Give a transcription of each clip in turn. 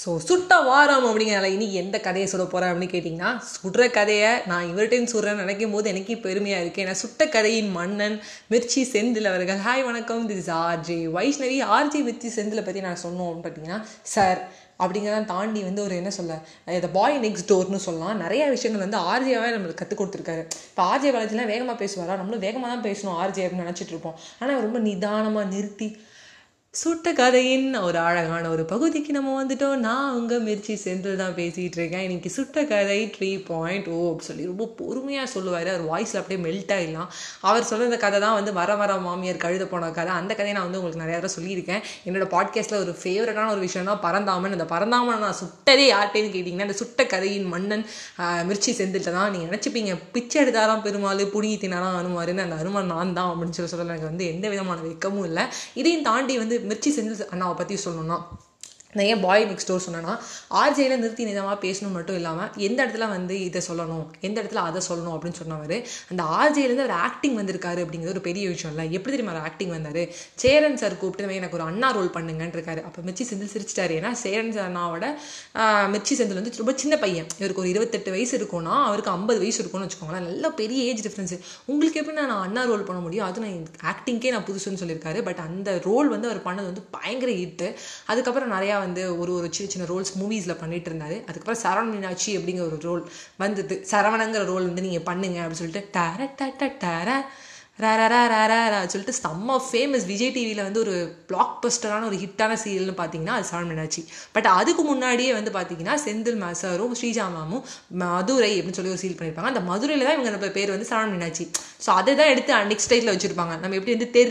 So சுட்ட வாரம் அப்படிங்கிறனால இன்னைக்கு எந்த கதையை சொல்ல போகிறேன் அப்படின்னு கேட்டிங்கன்னா சுடுற கதையை நான் இவர்கிட்டையும் சுடுறேன்னு நினைக்கும் போது எனக்கு பெருமையாக இருக்குது ஏன்னா சுட்ட கதையின் மன்னன் மிர்ச்சி செந்தில் அவர்கள். ஹாய் வணக்கம். This is RJ Vaishnavi RJ Mirchi செந்திலை பற்றி நான் சொன்னோம் அப்படின்னு பார்த்தீங்கன்னா சார் அப்படிங்கிறத தாண்டி வந்து ஒரு என்ன சொல்ல இந்த பாய் நெக்ஸ்ட் டோர்னு சொல்லலாம். நிறைய விஷயங்கள் வந்து ஆர்ஜேவாக நம்மளுக்கு கற்றுக் கொடுத்துருக்காரு. இப்போ ஆர்ஜே காலேஜ்லாம் வேகமாக பேசுவாரா? நம்மளும் வேகமாக தான் பேசணும் ஆர்ஜே அப்படின்னு நினச்சிட்டு இருப்போம். ஆனால் ரொம்ப நிதானமாக நிறுத்தி சுட்ட கதையின் ஒரு அழகான ஒரு பகுதிக்கு நம்ம வந்துட்டோம். நான் அங்கே மிர்ச்சி செந்தில் தான் பேசிகிட்டு இருக்கேன். இன்றைக்கி சுட்ட கதை த்ரீ பாயிண்ட் ஓ oh அப்படி சொல்லி ரொம்ப பொறுமையாக சொல்லுவார். அவர் வாய்ஸில் அப்படியே மெல்ட் ஆகிடலாம் அவர் சொல்ல இந்த கதை தான் வந்து வர வர மாமியார் கழுத போன கதை. அந்த கதையை நான் வந்து உங்களுக்கு நிறையா தடவை சொல்லியிருக்கேன். என்னோட பாட்காஸ்ட்டில் ஒரு ஃபேவரட்டான ஒரு விஷயம்னா பரந்தாமன். அந்த பரந்தாமன் நான் சுட்டதே யார்ட்டேன்னு கேட்டிங்கன்னா அந்த சுட்ட கதையின் மன்னன் மிர்ச்சி செந்தில்ட்ட தான். நீங்கள் நினச்சிப்பீங்க பிச்சை எடுத்தாராம் பெருமாள் புடிங்கி தினாராம் அனுமாருன்னு. அந்த அனுமான் நான் தான் அப்படின்னு சொல்லி சொல்ல எனக்கு வந்து எந்த விதமான வெக்கமும் இல்லை. இதையும் தாண்டி வந்து மிர்ச்சி செந்தில் அண்ணாவை பற்றி சொல்லணும்னா நான் ஏன் பாய் நெக்ஸ்ட் டோர் சொன்னேன்னா ஆர்ஜேயில் நிறுத்தி நிதமாக பேசணும் மட்டும் இல்லாமல் எந்த இடத்துல வந்து இதை சொல்லணும் எந்த இடத்துல அதை சொல்லணும் அப்படின்னு சொன்னவர் அந்த ஆர்ஜேலேருந்து அவர் ஆக்டிங் வந்திருக்காரு அப்படிங்கிறது ஒரு பெரிய விஷயம் இல்லை. எப்படி தெரியுமா அவர் ஆக்டிங் வந்தார்? சேரன் சார் கூப்பிட்டு எனக்கு ஒரு அண்ணா ரோல் பண்ணுங்கன்னு இருக்காரு. அப்போ மிர்ச்சி செந்தில் சிரிச்சிட்டாரு. ஏன்னா சேரன் சார் அண்ணாவோட மிர்ச்சி செந்தில் வந்து ரொம்ப சின்ன பையன். இவருக்கு ஒரு இருபத்தெட்டு வயசு இருக்கும்னா அவருக்கு ஐம்பது வயசு இருக்கும்னு வச்சுக்கோங்களேன். நல்ல பெரிய ஏஜ் டிஃப்ரென்ஸ் உங்களுக்கு எப்படி நான் அண்ணா ரோல் பண்ண முடியும்? அது நான் ஆக்டிங்கே நான் புதுசுன்னு சொல்லியிருக்காரு. பட் அந்த ரோல் வந்து அவர் பண்ணது வந்து பயங்கர ஹிட்டு அதுக்கப்புறம் நிறையா வந்து ஒரு ஒரு சின்ன சின்ன ரோல்ஸ் மூவிஸில் பண்ணிட்டு இருந்தாரு. அதுக்கப்புறம் சரவண மீனாட்சி அப்படிங்கிற ஒரு ரோல் வந்தது. சரவணங்கிற ரோல் வந்து நீங்கள் பண்ணுங்க அப்படின்னு சொல்லிட்டு டர டட டர ரா சொல்லிட்டு செம்ம ஃபேமஸ் விஜய் டிவியில் வந்து ஒரு பிளாக் பஸ்டரான ஒரு ஹிட்டான சீரியல்னு பார்த்தீங்கன்னா அது சரவண மீனாட்சி பட் அதுக்கு முன்னாடியே வந்து பார்த்தீங்கன்னா செந்தில் மாசாரும் ஸ்ரீஜா மாமும் மதுரை அப்படின்னு சொல்லி ஒரு சீல் பண்ணியிருப்பாங்க அந்த மதுரையில் தான் இவங்க நம்ம பேர் வந்து சரவண மீனாட்சி ஸோ அதை தான் எடுத்து நெக்ஸ்ட் டைட்டில் வச்சிருப்பாங்க. நம்ம எப்படி வந்து தெரி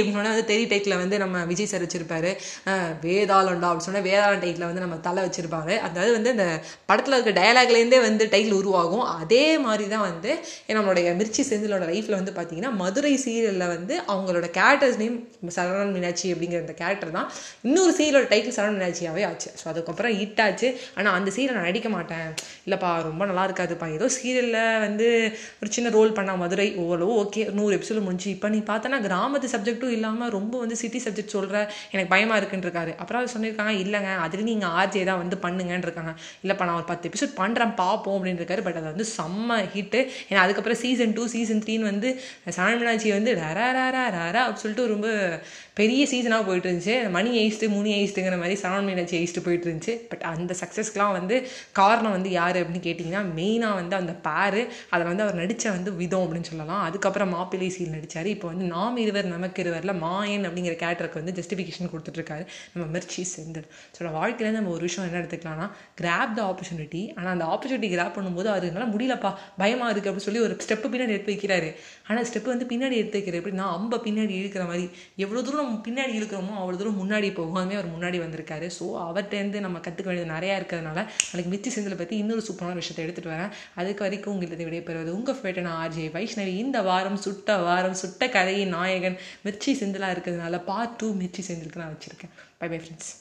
அப்படின்னு வந்து தெரி டைட்டில் வந்து நம்ம விஜய் சார் வச்சிருப்பாரு. அஹ் அப்படின்னு சொன்னால் வேதாளம் டைட்டில் வந்து நம்ம தலை வச்சிருப்பாரு. அதாவது வந்து அந்த படத்தில் இருக்க டயலாக்லேருந்தே வந்து டைட்டில் உருவாகும். அதே மாதிரி தான் வந்து நம்மளுடைய மிர்ச்சி செந்திலோட லைஃப்பில் வந்து பார்த்தீங்கன்னா மதுரை சீரியலில் வந்து அவங்களோட கேரக்டர்ஸ் நேம் சரவணன் மீனாட்சி அப்படிங்கிற அந்த கேரக்டர் தான். இன்னொரு சீரியலோட டைட்டில் சரவணன் மீனாட்சியாகவே ஆச்சு. ஸோ அதுக்கப்புறம் ஹிட் ஆச்சு. ஆனால் அந்த சீரியல் நான் நடிக்க மாட்டேன். இல்லைப்பா ரொம்ப நல்லா இருக்காதுப்பா. ஏதோ சீரியலில் வந்து ஒரு சின்ன ரோல் பண்ணா மதுரை ஓரளவு ஓகே நூறு எபிசோடு முடிஞ்சு. இப்போ நீ பார்த்தனா கிராமத்து சப்ஜெக்ட்டும் இல்லாமல் ரொம்ப வந்து சிட்டி சப்ஜெக்ட் சொல்கிற எனக்கு பயமாக இருக்குன்றிருக்காரு அப்புறம் அவர் சொல்லியிருக்காங்க இல்லைங்க அதுக்கு நீங்கள் ஆர்ஜே தான் வந்து பண்ணுங்கன்னு இருக்காங்க. இல்லைப்பா நான் ஒரு பத்து எபிசோட் பண்ணுறேன் பார்ப்போம் அப்படின்னு இருக்காரு. பட் அது வந்து செம்ம ஹிட்டு ஏன்னா அதுக்கப்புறம் சீசன் டூ சீசன் த்ரீன்னு வந்து சரண் மீனாட்சி வந்து ரரா ரரா ரரா சொல்லிட்டு ரொம்ப பெரிய சீசனாக போயிட்டு இருந்துச்சு மணி எயிஸ்ட்டு முனி எயிஸ்ட்டுங்கிற மாதிரி சரவண் மீனாட்சி எயிஸ்ட்டு போயிட்டு இருந்துச்சு பட் அந்த சக்ஸஸ்க்குலாம் வந்து காரணம் வந்து யார் அப்படின்னு கேட்டிங்கன்னா மெயினாக வந்து அந்த பேரு. அதில் வந்து அவர் நடித்த வந்து விதம் அப்படின்னு சொல்லலாம். அதுக்கப்புறம் மாப்பிள்ளை சீல் நடித்தார் இப்போ வந்து நாம் இருவர் நமக்கு இருவரில் மாயன் அப்படிங்கிற கேரக்டருக்கு வந்து ஜஸ்டிஃபிகேஷன் கொடுத்துட்ருக்காரு. நம்ம மிர்ச்சி செந்தில். ஸோ வாழ்க்கையில் நம்ம ஒரு விஷயம் என்ன எடுத்துக்கலாம்னா கிராப் த ஆப்பர்ச்சுனிட்டி ஆனால் அந்த ஆப்பர்ச்சுனிட்டி கிராப் பண்ணும்போது அது என்னால் முடியலப்பா. பயமாக இருக்குது அப்படின்னு சொல்லி ஒரு ஸ்டெப்பு பின்னாடி எடுத்து வைக்கிறாரு. ஆனால் ஸ்டெப் வந்து பின்னாடி எடுத்து எப்படின்னா அம்ப பின்னாடி இழுக்கிற மாதிரி. எவ்வளோ தூரம் நம்ம பின்னாடி இழுக்கிறோமோ அவ்வளோ தூரம் முன்னாடி போகாமே அவர் முன்னாடி வந்திருக்காரு. ஸோ அவர்கிட்டேருந்து நம்ம கற்றுக்க வேண்டியது நிறையா இருக்கிறதுனால நாளைக்கு மிச்சி செந்திலை பற்றி இன்னொரு சூப்பரான விஷயத்தை எடுத்துகிட்டு வரேன். அதுக்கு வரைக்கும் உங்களுக்கு விடைபெறுவது உங்கள் ஃபேட்டன ஆர்ஜே வைஷ்ணவி. இந்த வாரம் சுட்ட வாரம் சுட்ட கதையின் நாயகன் மிர்ச்சி செந்திலாக இருக்கிறதுனால பார்ட் டூ மிர்ச்சி செந்திலுக்கு நான் வச்சுருக்கேன். By bye friends